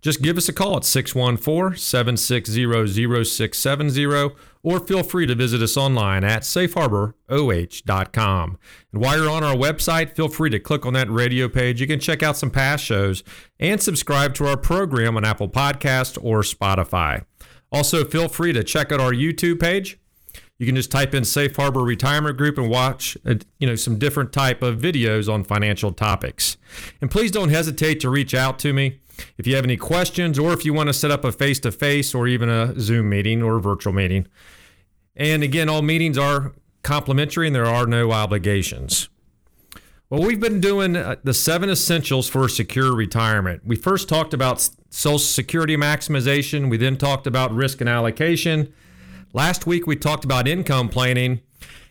just give us a call at 614 760 0670 or feel free to visit us online at safeharboroh.com. And while you're on our website, feel free to click on that radio page. You can check out some past shows and subscribe to our program on Apple Podcast or Spotify. Also, feel free to check out our YouTube page. You can just type in Safe Harbor Retirement Group and watch, uh, you know, some different type of videos on financial topics. And please don't hesitate to reach out to me. If you have any questions or if you want to set up a face to face or even a Zoom meeting or a virtual meeting. And again, all meetings are complimentary and there are no obligations. Well, we've been doing uh, the seven essentials for secure retirement. We first talked about Social Security maximization, we then talked about risk and allocation. Last week, we talked about income planning.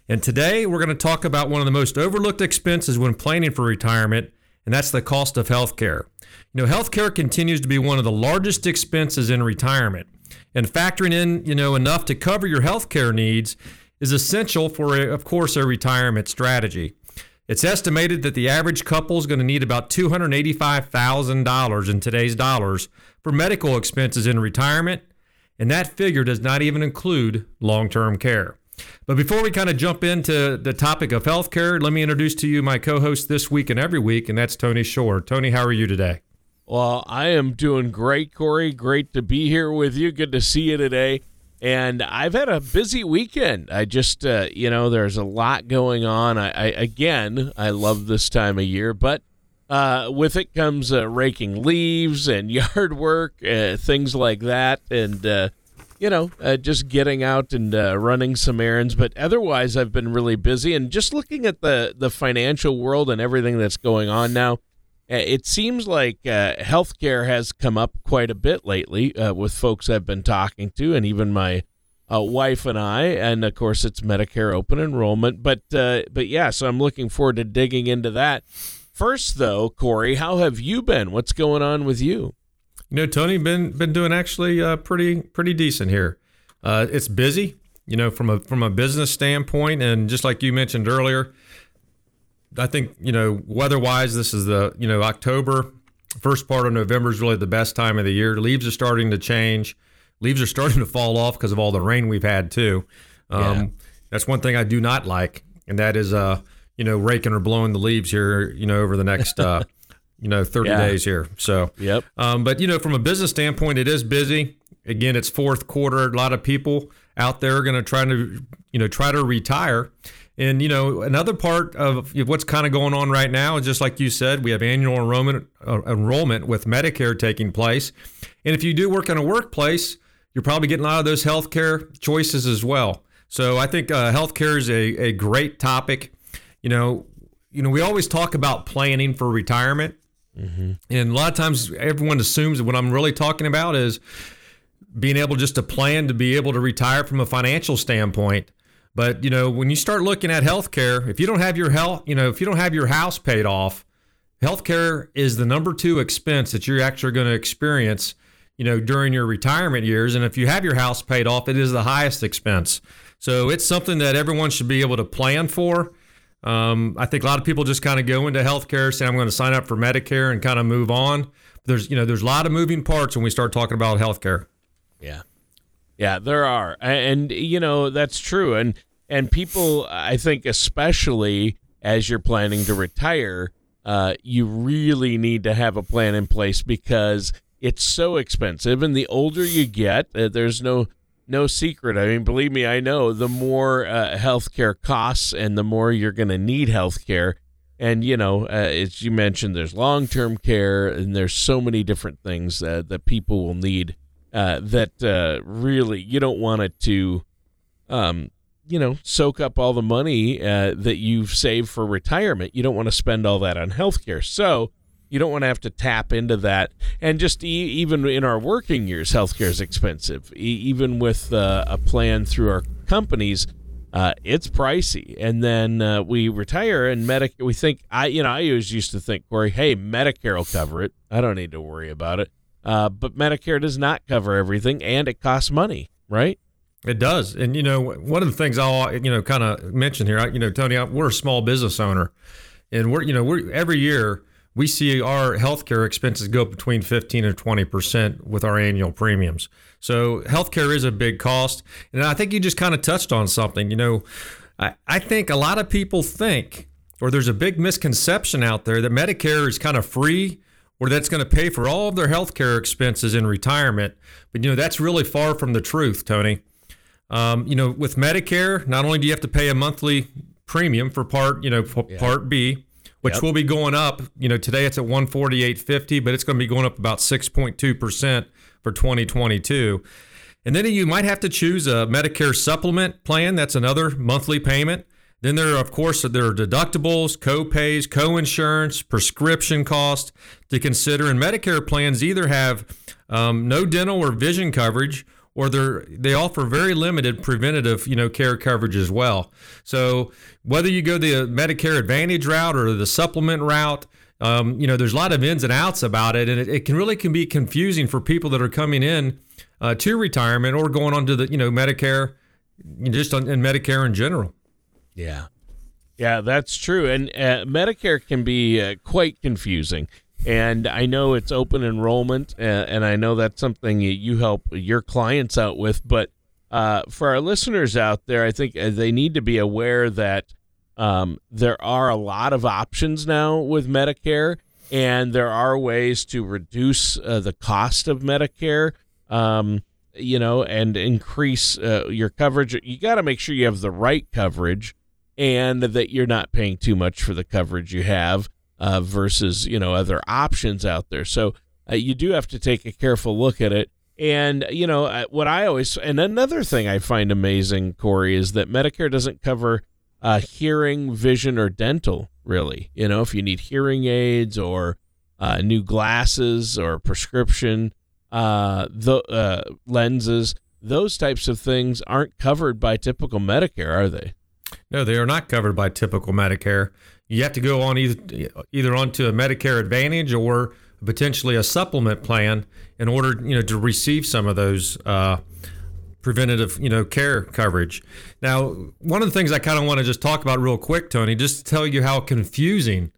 And today, we're going to talk about one of the most overlooked expenses when planning for retirement, and that's the cost of health care. You know, healthcare continues to be one of the largest expenses in retirement, and factoring in, you know, enough to cover your healthcare needs is essential for, of course, a retirement strategy. It's estimated that the average couple is going to need about $285,000 in today's dollars for medical expenses in retirement, and that figure does not even include long-term care. But before we kind of jump into the topic of healthcare, let me introduce to you my co-host this week and every week, and that's Tony Shore. Tony, how are you today? Well, I am doing great, Cory. Great to be here with you. Good to see you today. And I've had a busy weekend. I just, uh, you know, there's a lot going on. I, I again, I love this time of year, but uh, with it comes uh, raking leaves and yard work, uh, things like that, and uh, you know, uh, just getting out and running some errands. But otherwise, I've been really busy and just looking at the the financial world and everything that's going on now. Uh, it seems like uh, healthcare has come up quite a bit lately uh, with folks I've been talking to, and even my uh, wife and I. And of course, it's Medicare open enrollment. But uh, but yeah, so I'm looking forward to digging into that. First, though, Corey, how have you been? What's going on with you? You know, Tony, been been doing actually uh, pretty pretty decent here. it's busy, you know, from a from a business standpoint, and just like you mentioned earlier I think you know weather-wise, this is the you know October, first part of November is really the best time of the year. Leaves are starting to change. Leaves are starting to fall off because of all the rain we've had too. Um, yeah. That's one thing I do not like, and that is uh you know raking or blowing the leaves here you know over the next uh you know 30 yeah. days here. So yep. Um, but you know from a business standpoint, it is busy. Again, it's fourth quarter. A lot of people out there are going to try to you know try to retire and you know, another part of what's kind of going on right now is just like you said, we have annual enrollment uh, enrollment with Medicare taking place, and if you do work in a workplace, you're probably getting a lot of those healthcare choices as well. So I think uh, healthcare is a, a great topic. You know, you know, we always talk about planning for retirement, mm-hmm. and a lot of times everyone assumes that what I'm really talking about is being able just to plan to be able to retire from a financial standpoint. But you know, when you start looking at healthcare, if you don't have your health, you know, if you don't have your house paid off, healthcare is the number two expense that you're actually going to experience, you know, during your retirement years. And if you have your house paid off, it is the highest expense. So it's something that everyone should be able to plan for. Um, I think a lot of people just kind of go into healthcare, say I'm going to sign up for Medicare and kind of move on. There's you know there's a lot of moving parts when we start talking about healthcare. Yeah. Yeah, there are, and you know that's true, and and people, I think, especially as you're planning to retire, uh, you really need to have a plan in place because it's so expensive, and the older you get, uh, there's no no secret. I mean, believe me, I know the more uh, healthcare costs, and the more you're going to need healthcare, and you know, uh, as you mentioned, there's long-term care, and there's so many different things uh, that people will need uh, that uh, really you don't want it to, um, you know, soak up all the money uh, that you've saved for retirement. You don't want to spend all that on healthcare, so you don't want to have to tap into that. And just e- even in our working years, healthcare is expensive. E- even with uh, a plan through our companies, uh, it's pricey. And then uh, we retire and Medicare. We think I, you know, I always used to think, Cory, hey, Medicare will cover it. I don't need to worry about it. Uh, but Medicare does not cover everything, and it costs money, right? It does, and you know, one of the things I'll you know kind of mention here, you know, Tony, we're a small business owner, and we're you know we're every year we see our healthcare expenses go up between 15 and 20 percent with our annual premiums. So healthcare is a big cost, and I think you just kind of touched on something. You know, I, I think a lot of people think, or there's a big misconception out there that Medicare is kind of free or that's going to pay for all of their healthcare expenses in retirement. But, you know, that's really far from the truth, Tony. Um, you know, with Medicare, not only do you have to pay a monthly premium for part, you know, yeah. part B, which yep. will be going up. You know, today it's at 148.50, but it's going to be going up about 6.2% for 2022. And then you might have to choose a Medicare supplement plan. That's another monthly payment. Then there are, of course, there are deductibles, co-pays, co-insurance, prescription costs to consider. And Medicare plans either have um, no dental or vision coverage, or they they offer very limited preventative, you know, care coverage as well. So whether you go the Medicare Advantage route or the supplement route, um, you know, there's a lot of ins and outs about it, and it, it can really can be confusing for people that are coming in uh, to retirement or going on to the, you know, Medicare, just on, in Medicare in general. Yeah. Yeah, that's true. And uh, Medicare can be uh, quite confusing. And I know it's open enrollment, uh, and I know that's something you help your clients out with. But uh, for our listeners out there, I think uh, they need to be aware that um, there are a lot of options now with Medicare, and there are ways to reduce uh, the cost of Medicare. Um, you know, and increase your coverage. You got to make sure you have the right coverage and that you're not paying too much for the coverage you have uh, versus you know other options out there. So uh, you do have to take a careful look at it. And you know uh, what I always and another thing I find amazing, Cory, is that Medicare doesn't cover uh, hearing, vision, or dental. Really, you know, if you need hearing aids or uh, new glasses or prescription uh, the lenses, those types of things aren't covered by typical Medicare, are they? No, they are not covered by typical Medicare. You have to go on either either onto a Medicare Advantage or potentially a supplement plan in order, you know, to receive some of those uh, preventative, you know, care coverage. Now, one of the things I kind of want to just talk about real quick, Tony, just to tell you how confusing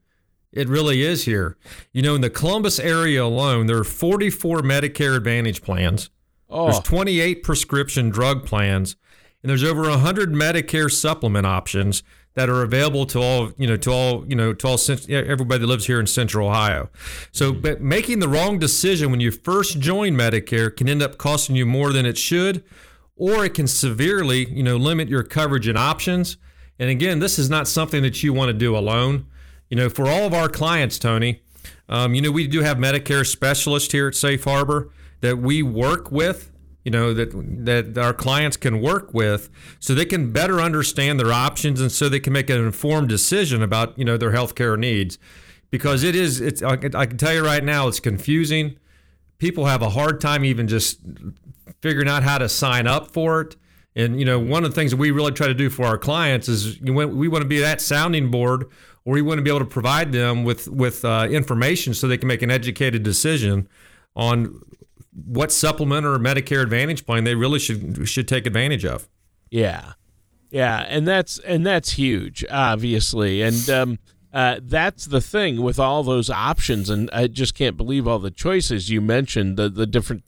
it really is here. You know, in the Columbus area alone, there are 44 Medicare Advantage plans. Oh. There's 28 prescription drug plans and there's over 100 Medicare supplement options that are available to all you know to all you know to all everybody that lives here in Central Ohio. So, but making the wrong decision when you first join Medicare can end up costing you more than it should, or it can severely you know limit your coverage and options. And again, this is not something that you want to do alone. You know, for all of our clients, Tony, um, you know we do have Medicare specialists here at Safe Harbor that we work with you know that that our clients can work with so they can better understand their options and so they can make an informed decision about you know their healthcare needs. Because it is it's I can tell you right now it's confusing. People have a hard time even just figuring out how to sign up for it. And you know one of the things that we really try to do for our clients is we want to be that sounding board or we want to be able to provide them with with uh, information so they can make an educated decision on what supplement or Medicare Advantage plan they really should should take advantage of. Yeah, yeah, and that's and that's huge, obviously, and um, uh, that's the thing with all those options. And I just can't believe all the choices you mentioned. The the different,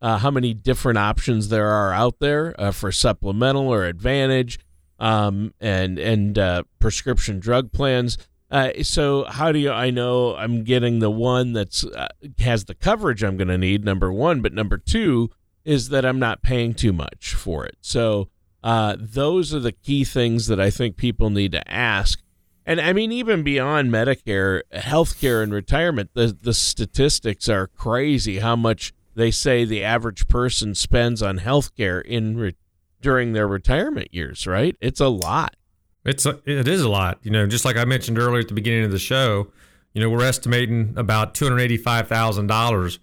uh, how many different options there are out there uh, for supplemental or Advantage, um, and and uh, prescription drug plans. Uh, so how do you? I know I'm getting the one that's uh, has the coverage I'm going to need. Number one, but number two is that I'm not paying too much for it. So uh, those are the key things that I think people need to ask. And I mean, even beyond Medicare, healthcare and retirement, the the statistics are crazy. How much they say the average person spends on healthcare in re- during their retirement years. Right? It's a lot. It's a, it is a lot. You know, just like I mentioned earlier at the beginning of the show. You know, we're estimating about two hundred eighty-five thousand dollars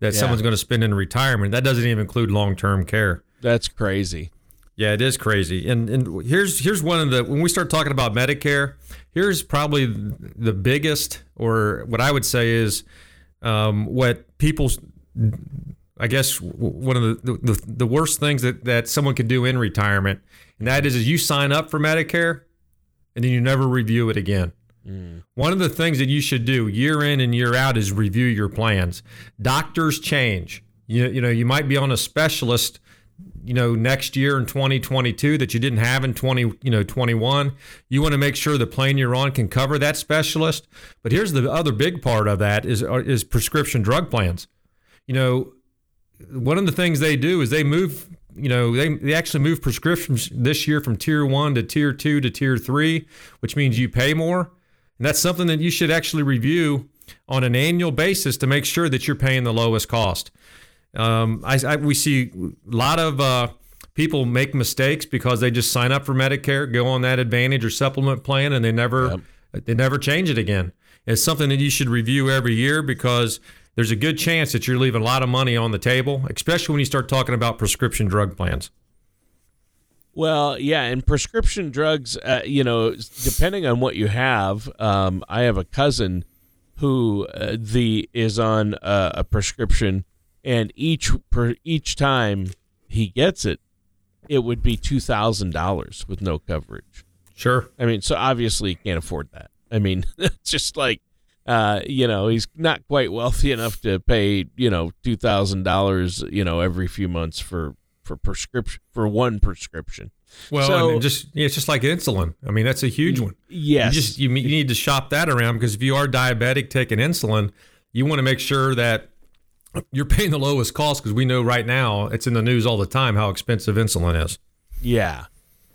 that yeah. someone's going to spend in retirement. That doesn't even include long-term care. That's crazy. Yeah, it is crazy. And and here's here's one of the when we start talking about Medicare, here's probably the biggest or what I would say is um, what people I guess one of the, the, the worst things that, that someone can do in retirement, and that is, is you sign up for Medicare and then you never review it again. Mm. One of the things that you should do year in and year out is review your plans. Doctors change. You, you know, you might be on a specialist you know next year in 2022 that you didn't have in 20 you know 21 you want to make sure the plan you're on can cover that specialist but here's the other big part of that is is prescription drug plans you know one of the things they do is they move you know they, they actually move prescriptions this year from tier 1 to tier 2 to tier 3 which means you pay more and that's something that you should actually review on an annual basis to make sure that you're paying the lowest cost um, I, I, we see a lot of uh, people make mistakes because they just sign up for Medicare, go on that Advantage or supplement plan, and they never yep. they never change it again. It's something that you should review every year because there's a good chance that you're leaving a lot of money on the table, especially when you start talking about prescription drug plans. Well, yeah, and prescription drugs, uh, you know, depending on what you have, um, I have a cousin who uh, the is on uh, a prescription and each per each time he gets it, it would be two thousand dollars with no coverage. Sure. I mean, so obviously he can't afford that. I mean, it's just like, uh, you know, he's not quite wealthy enough to pay, you know, two thousand dollars, you know, every few months for for prescription for one prescription. Well, so, just yeah, it's just like insulin. I mean, that's a huge one. Yes. You just you, you need to shop that around because if you are diabetic taking insulin, you want to make sure that you're paying the lowest cost because we know right now it's in the news all the time how expensive insulin is. Yeah.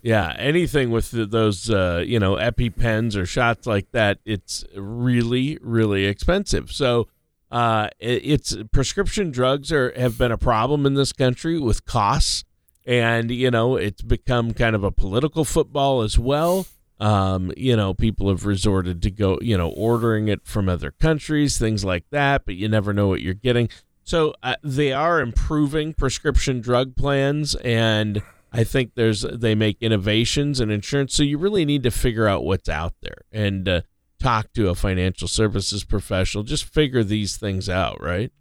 Yeah, anything with the, those uh, you know EpiPens or shots like that, it's really really expensive. So uh, it, it's prescription drugs are have been a problem in this country with costs, and you know it's become kind of a political football as well. Um, you know, people have resorted to go, you know, ordering it from other countries, things like that, but you never know what you're getting. So uh, they are improving prescription drug plans, and I think there's they make innovations in insurance. So you really need to figure out what's out there and uh, talk to a financial services professional. Just figure these things out, right?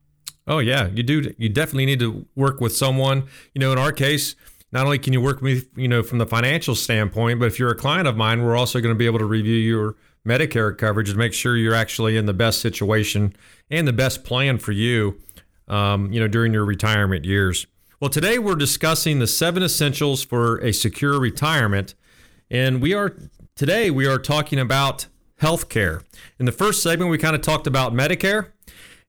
Oh yeah, you do. You definitely need to work with someone. You know, in our case, not only can you work with you know from the financial standpoint, but if you're a client of mine, we're also going to be able to review your Medicare coverage to make sure you're actually in the best situation and the best plan for you um, you know, during your retirement years. Well, today we're discussing the seven essentials for a secure retirement, and we are today we are talking about healthcare. In the first segment, we kind of talked about Medicare,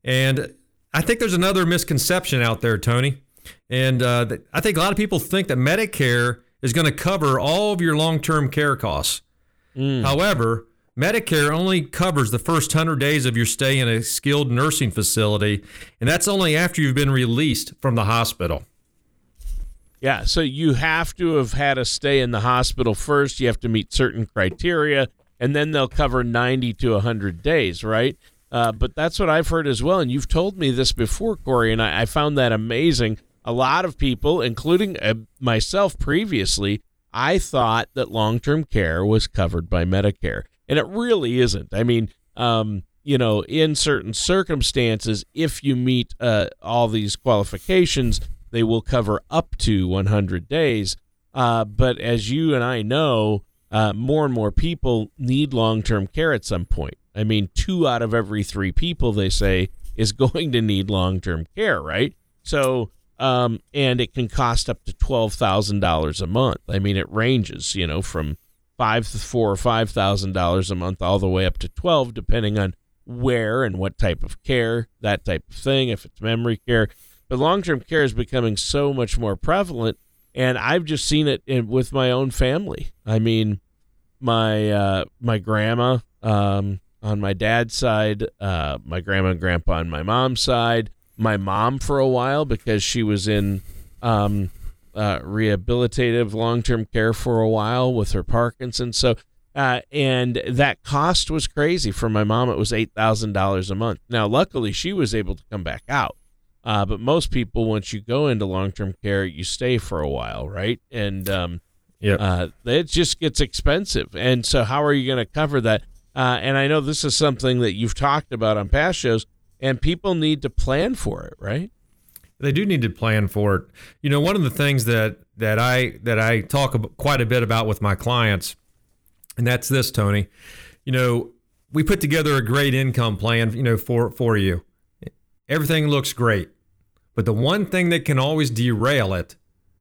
and I think there's another misconception out there, Tony, and uh, I think a lot of people think that Medicare is going to cover all of your long-term care costs. Mm. However, Medicare only covers the first 100 days of your stay in a skilled nursing facility, and that's only after you've been released from the hospital. Yeah, so you have to have had a stay in the hospital first. You have to meet certain criteria, and then they'll cover 90 to 100 days, right? Uh, but that's what I've heard as well. And you've told me this before, Cory, and I, I found that amazing. A lot of people, including uh, myself previously, I thought that long term care was covered by Medicare and it really isn't. I mean, um, you know, in certain circumstances, if you meet uh, all these qualifications, they will cover up to 100 days. Uh, but as you and I know, uh, more and more people need long term care at some point. I mean, two out of every three people, they say, is going to need long term care, right? So, um, and it can cost up to $12,000 a month. I mean, it ranges, you know, from five, to four or five thousand dollars a month, all the way up to twelve, depending on where and what type of care, that type of thing. If it's memory care, but long-term care is becoming so much more prevalent, and I've just seen it in, with my own family. I mean, my uh, my grandma um, on my dad's side, uh, my grandma and grandpa on my mom's side, my mom for a while because she was in um, uh, rehabilitative long term care for a while with her Parkinson's. So, uh, and that cost was crazy for my mom. It was eight thousand dollars a month. Now, luckily, she was able to come back out. Uh, but most people, once you go into long term care, you stay for a while, right? And um, Yeah. uh, it just gets expensive. And so, how are you going to cover that? Uh, and I know this is something that you've talked about on past shows, and people need to plan for it, right? They do need to plan for it. You know, one of the things that that I that I talk ab- quite a bit about with my clients, and that's this, Tony. You know, we put together a great income plan. You know, for for you, everything looks great, but the one thing that can always derail it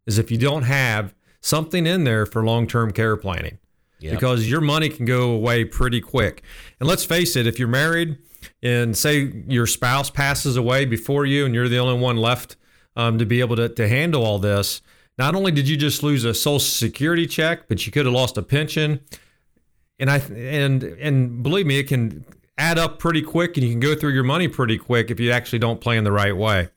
is if you don't have something in there for long term care planning Yep. because your money can go away pretty quick. And let's face it, if you're married and say your spouse passes away before you and you're the only one left um, to be able to, to handle all this, not only did you just lose a social security check, but you could have lost a pension. And I and and believe me, it can add up pretty quick and you can go through your money pretty quick if you actually don't plan the right way.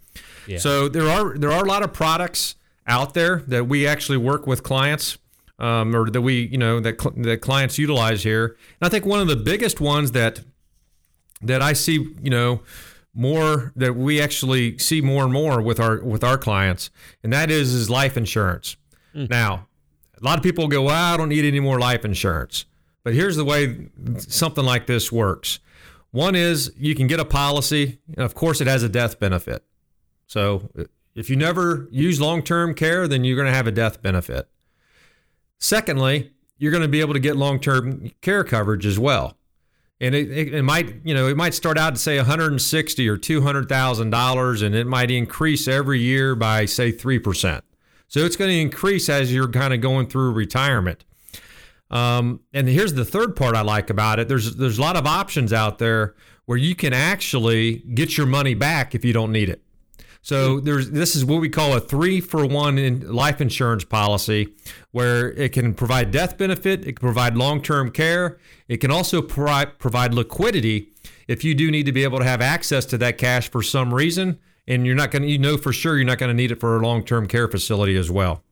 Yeah. So there are there are a lot of products out there that we actually work with clients um, or that we you know that cl- that clients utilize here. And I think one of the biggest ones that that I see you know more that we actually see more and more with our with our clients, and that is is life insurance. Now, a lot of people go, well, I don't need any more life insurance. But here's the way something like this works. One is you can get a policy, and of course, it has a death benefit. So if you never use long term care, then you're going to have a death benefit. Secondly, you're going to be able to get long term care coverage as well. And it, it, it might, you know, it might start out to say 160 or 200 thousand dollars, and it might increase every year by say three percent. So it's going to increase as you're kind of going through retirement. Um, and here's the third part I like about it. There's there's a lot of options out there where you can actually get your money back if you don't need it. So there's this is what we call a three for one in life insurance policy, where it can provide death benefit, it can provide long term care, it can also provide liquidity if you do need to be able to have access to that cash for some reason, and you're not going to you know for sure you're not going to need it for a long term care facility as well.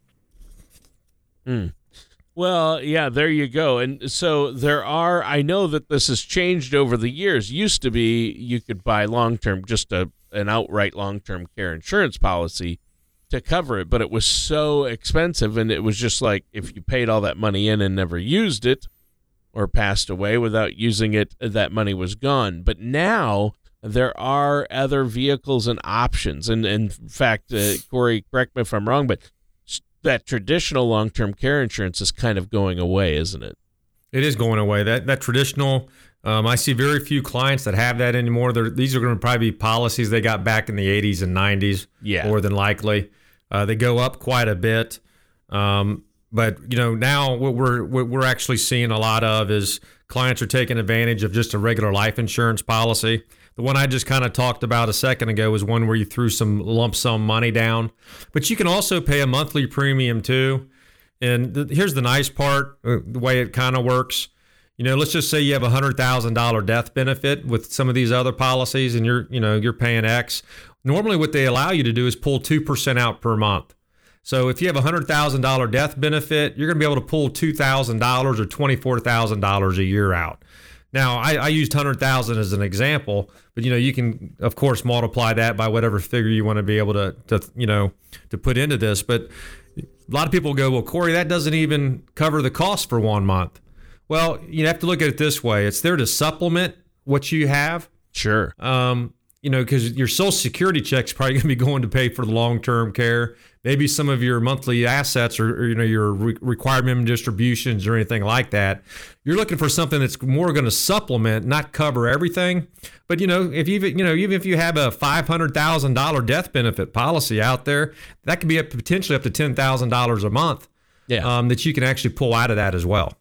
Well, yeah, there you go. And so there are, I know that this has changed over the years. Used to be you could buy long term, just a, an outright long term care insurance policy to cover it, but it was so expensive. And it was just like if you paid all that money in and never used it or passed away without using it, that money was gone. But now there are other vehicles and options. And, and in fact, uh, Cory, correct me if I'm wrong, but that traditional long-term care insurance is kind of going away, isn't it? It is going away. That that traditional. Um, I see very few clients that have that anymore. They're, these are going to probably be policies they got back in the 80s and 90s. Yeah. more than likely. Uh, they go up quite a bit. Um, but you know now what we're what we're actually seeing a lot of is clients are taking advantage of just a regular life insurance policy. The one I just kind of talked about a second ago was one where you threw some lump sum money down, but you can also pay a monthly premium too. And th- here's the nice part, uh, the way it kind of works. You know, let's just say you have a hundred thousand dollar death benefit with some of these other policies, and you're, you know, you're paying X. Normally, what they allow you to do is pull two percent out per month. So if you have a hundred thousand dollar death benefit, you're going to be able to pull two thousand dollars or twenty four thousand dollars a year out. Now, I, I used hundred thousand as an example, but you know, you can of course multiply that by whatever figure you want to be able to, to you know, to put into this. But a lot of people go, well, Cory, that doesn't even cover the cost for one month. Well, you have to look at it this way: it's there to supplement what you have. Sure. Um, you know, because your Social Security check's probably going to be going to pay for the long-term care. Maybe some of your monthly assets or, or you know your re- required minimum distributions or anything like that. You're looking for something that's more going to supplement, not cover everything. But you know, if you you know even if you have a five hundred thousand dollar death benefit policy out there, that could be up potentially up to ten thousand dollars a month. Yeah. Um, that you can actually pull out of that as well.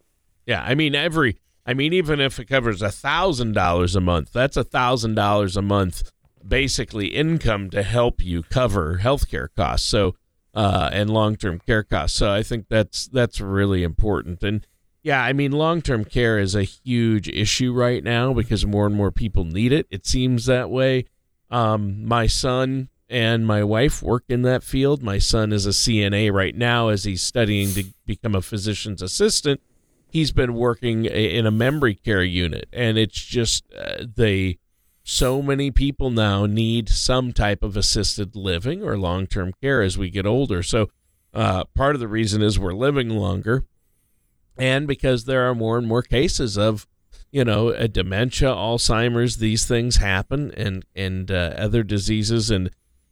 Yeah, I mean every I mean even if it covers a thousand dollars a month, that's a thousand dollars a month basically income to help you cover healthcare costs. So uh, and long term care costs. So I think that's that's really important. And Yeah, I mean, long term care is a huge issue right now because more and more people need it. It seems that way. Um, my son and my wife work in that field. My son is a CNA right now as he's studying to become a physician's assistant. He's been working in a memory care unit, and it's just uh, they. So many people now need some type of assisted living or long term care as we get older. So, uh, part of the reason is we're living longer, and because there are more and more cases of you know, dementia, Alzheimer's, these things happen, and and uh, other diseases, and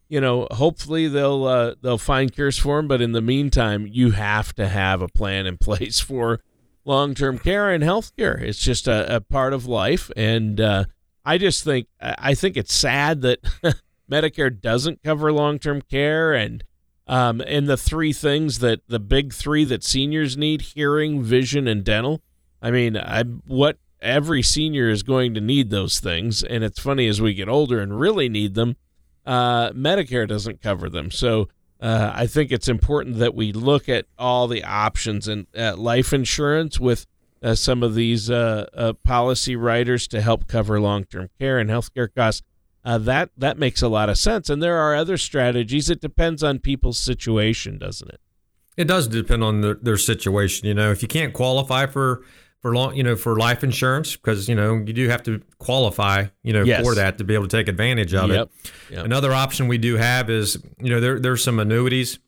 you know, hopefully they'll uh, they'll find cures for them. But in the meantime, you have to have a plan in place for long term care and health care. It's just a, a part of life, and uh, I just think I think it's sad that Medicare doesn't cover long term care and. Um, and the three things that the big three that seniors need hearing, vision, and dental. I mean, I, what every senior is going to need those things. And it's funny as we get older and really need them, uh, Medicare doesn't cover them. So uh, I think it's important that we look at all the options and uh, life insurance with uh, some of these uh, uh, policy writers to help cover long term care and healthcare costs. that that makes a lot of sense, and there are other strategies. It depends on people's situation, doesn't it? It does depend on their situation. You know, if you can't qualify for for long, you know, for life insurance because you know you do have to qualify, you know, yes. for that to be able to take advantage of yep. it. Yep. Another option we do have is, you know, there there's some annuities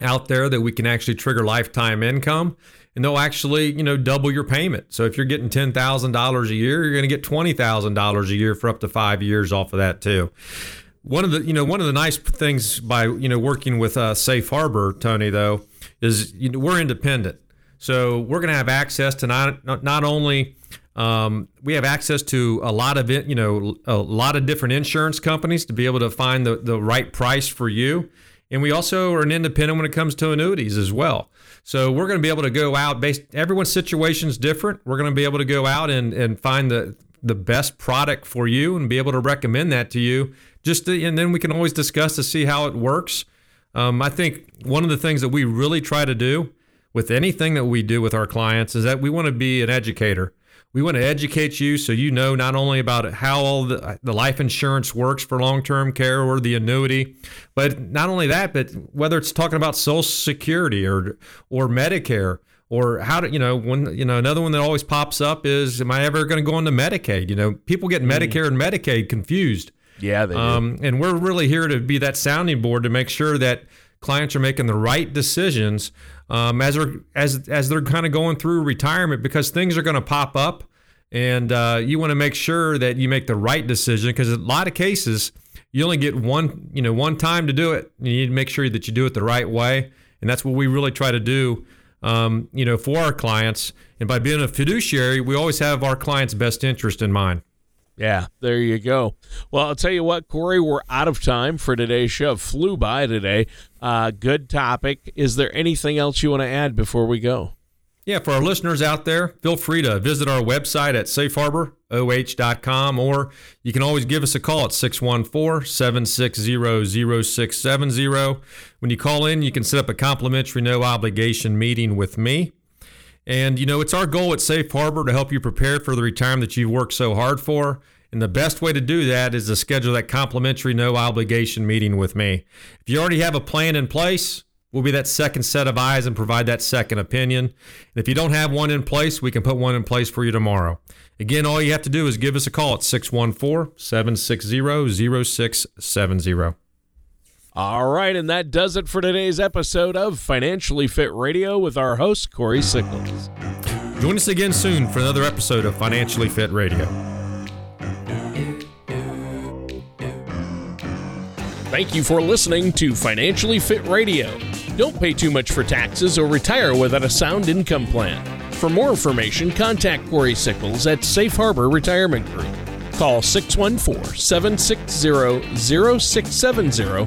out there that we can actually trigger lifetime income, and they'll actually, you know, double your payment. So if you're getting ten thousand dollars a year, you're going to get twenty thousand dollars a year for up to five years off of that too. One of the, you know, one of the nice things by you know working with uh, Safe Harbor, Tony, though, is you know, we're independent. So we're going to have access to not not only um, we have access to a lot of you know a lot of different insurance companies to be able to find the, the right price for you, and we also are an independent when it comes to annuities as well. So we're going to be able to go out based everyone's situation is different. We're going to be able to go out and and find the the best product for you and be able to recommend that to you. Just to, and then we can always discuss to see how it works. Um, I think one of the things that we really try to do with anything that we do with our clients is that we want to be an educator. We want to educate you so you know not only about how all the, the life insurance works for long term care or the annuity, but not only that, but whether it's talking about Social Security or or Medicare or how to you know when you know another one that always pops up is am I ever going to go into Medicaid? You know, people get mm. Medicare and Medicaid confused. Yeah, they um, and we're really here to be that sounding board to make sure that clients are making the right decisions um, as they're as as they're kind of going through retirement because things are going to pop up, and uh, you want to make sure that you make the right decision because a lot of cases you only get one you know one time to do it. You need to make sure that you do it the right way, and that's what we really try to do. Um, you know, for our clients, and by being a fiduciary, we always have our clients' best interest in mind. Yeah, there you go. Well, I'll tell you what, Cory, we're out of time for today's show. Flew by today. Uh, good topic. Is there anything else you want to add before we go? Yeah, for our listeners out there, feel free to visit our website at safeharboroh.com or you can always give us a call at 614 760 0670. When you call in, you can set up a complimentary no obligation meeting with me. And, you know, it's our goal at Safe Harbor to help you prepare for the retirement that you've worked so hard for. And the best way to do that is to schedule that complimentary, no obligation meeting with me. If you already have a plan in place, we'll be that second set of eyes and provide that second opinion. And if you don't have one in place, we can put one in place for you tomorrow. Again, all you have to do is give us a call at 614 760 0670. All right, and that does it for today's episode of Financially Fit Radio with our host, Cory Sickles. Join us again soon for another episode of Financially Fit Radio. Thank you for listening to Financially Fit Radio. Don't pay too much for taxes or retire without a sound income plan. For more information, contact Cory Sickles at Safe Harbor Retirement Group. Call 614 760 0670